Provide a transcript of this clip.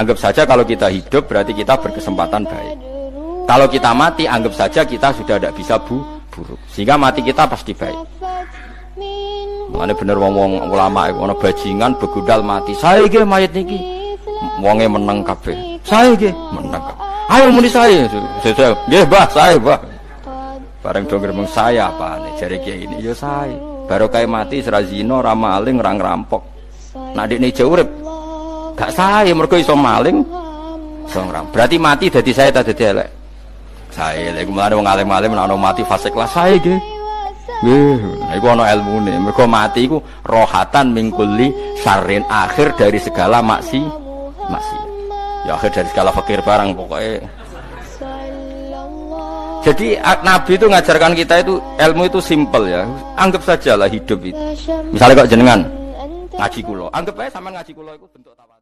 Anggap saja kalau kita hidup berarti kita berkesempatan baik. Kalau kita mati, anggap saja kita sudah tidak bisa bu buruk. Sehingga mati kita pasti baik. Mana bener wong wong ulama ono bajingan begudal mati. Saya ge mayat niki, wonge menang kabeh. Saya ge menang kabeh. Ayo muni saya, saya, dia bah saya bah. Bareng dong gremeng saya apa nih jari kiai ini, yo saya. Baru kayak mati serazino ramaling rang rampok. Nah di ini jauh gak saya mereka iso maling, iso Berarti mati dari saya tadi elek. Saya lagi mulai wong alim-alim nek mati fase kelas saya ge. Nggih, iku ana ilmune. Mergo mati iku rohatan mingkuli sarin akhir dari segala maksi maksi. Ya akhir dari segala fakir barang pokoknya. Jadi Nabi itu ngajarkan kita itu ilmu itu simpel ya. Anggap saja lah hidup itu. Misalnya kok jenengan ngaji kulo, anggap aja sama ngaji kulo itu bentuk tawa.